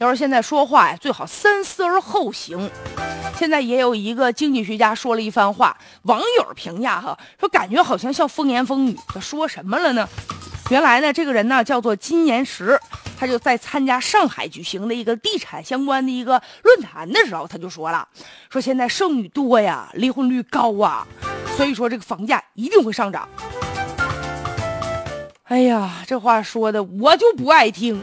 要是现在说话呀，最好三思而后行。现在也有一个经济学家说了一番话，网友评价哈，说感觉好像像风言风语。他说什么了呢？原来呢，这个人呢叫做金岩石，他就在参加上海举行的一个地产相关的一个论坛的时候，他就说了，说现在剩女多呀，离婚率高啊，所以说这个房价一定会上涨。哎呀，这话说的我就不爱听。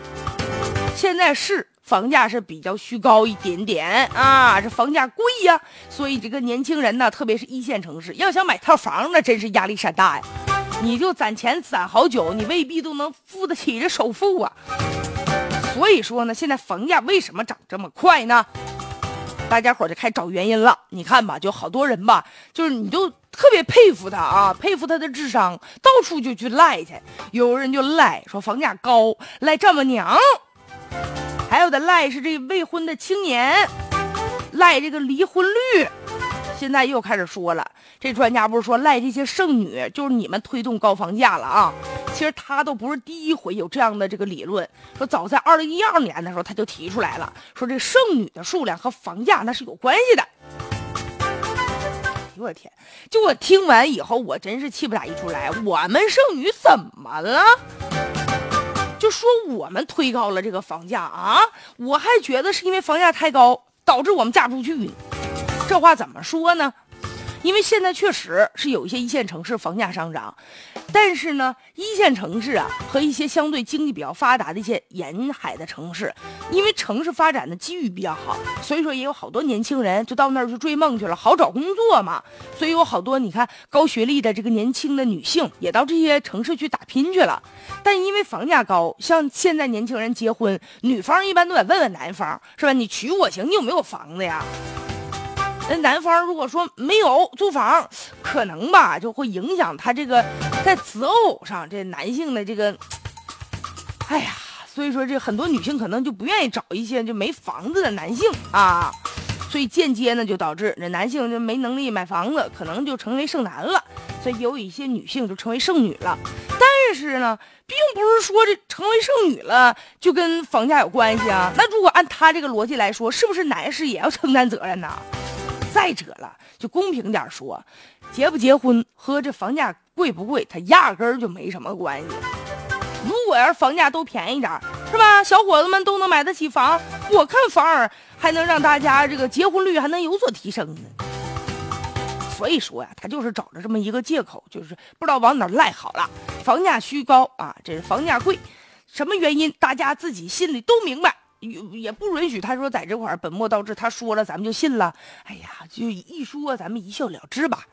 现在是。房价是比较虚高一点点啊，这房价贵呀，所以这个年轻人呢，特别是一线城市，要想买套房，那真是压力山大呀。你就攒钱攒好久，你未必都能付得起这首付啊。所以说呢，现在房价为什么涨这么快呢？大家伙就开始找原因了。你看吧，就好多人吧，就是你就特别佩服他啊，佩服他的智商，到处就去赖去。有人就赖说房价高，赖丈母娘。赖是这未婚的青年，赖这个离婚率，现在又开始说了。这专家不是说赖这些剩女，就是你们推动高房价了啊？其实他都不是第一回有这样的这个理论，说早在二零一二年的时候他就提出来了，说这剩女的数量和房价那是有关系的。哎呦我天！就我听完以后，我真是气不打一处来。我们剩女怎么了？就说我们推高了这个房价啊，我还觉得是因为房价太高导致我们嫁不出去。这话怎么说呢？因为现在确实是有一些一线城市房价上涨，但是呢，一线城市啊和一些相对经济比较发达的一些沿海的城市，因为城市发展的机遇比较好，所以说也有好多年轻人就到那儿去追梦去了，好找工作嘛。所以有好多你看高学历的这个年轻的女性也到这些城市去打拼去了。但因为房价高，像现在年轻人结婚，女方一般都得问问男方，是吧？你娶我行，你有没有房子呀？那男方如果说没有租房，可能吧就会影响他这个在择偶上，这男性的这个，哎呀，所以说这很多女性可能就不愿意找一些就没房子的男性啊，所以间接呢就导致这男性就没能力买房子，可能就成为剩男了，所以有一些女性就成为剩女了。但是呢，并不是说这成为剩女了就跟房价有关系啊。那如果按他这个逻辑来说，是不是男士也要承担责任呢？再者了，就公平点说，结不结婚和这房价贵不贵，它压根儿就没什么关系。如果要是房价都便宜点是吧？小伙子们都能买得起房，我看反而还能让大家这个结婚率还能有所提升呢。所以说呀，他就是找着这么一个借口，就是不知道往哪赖好了。房价虚高啊，这是房价贵，什么原因？大家自己心里都明白。也也不允许他说在这块本末倒置，他说了咱们就信了。哎呀，就一说咱们一笑了之吧。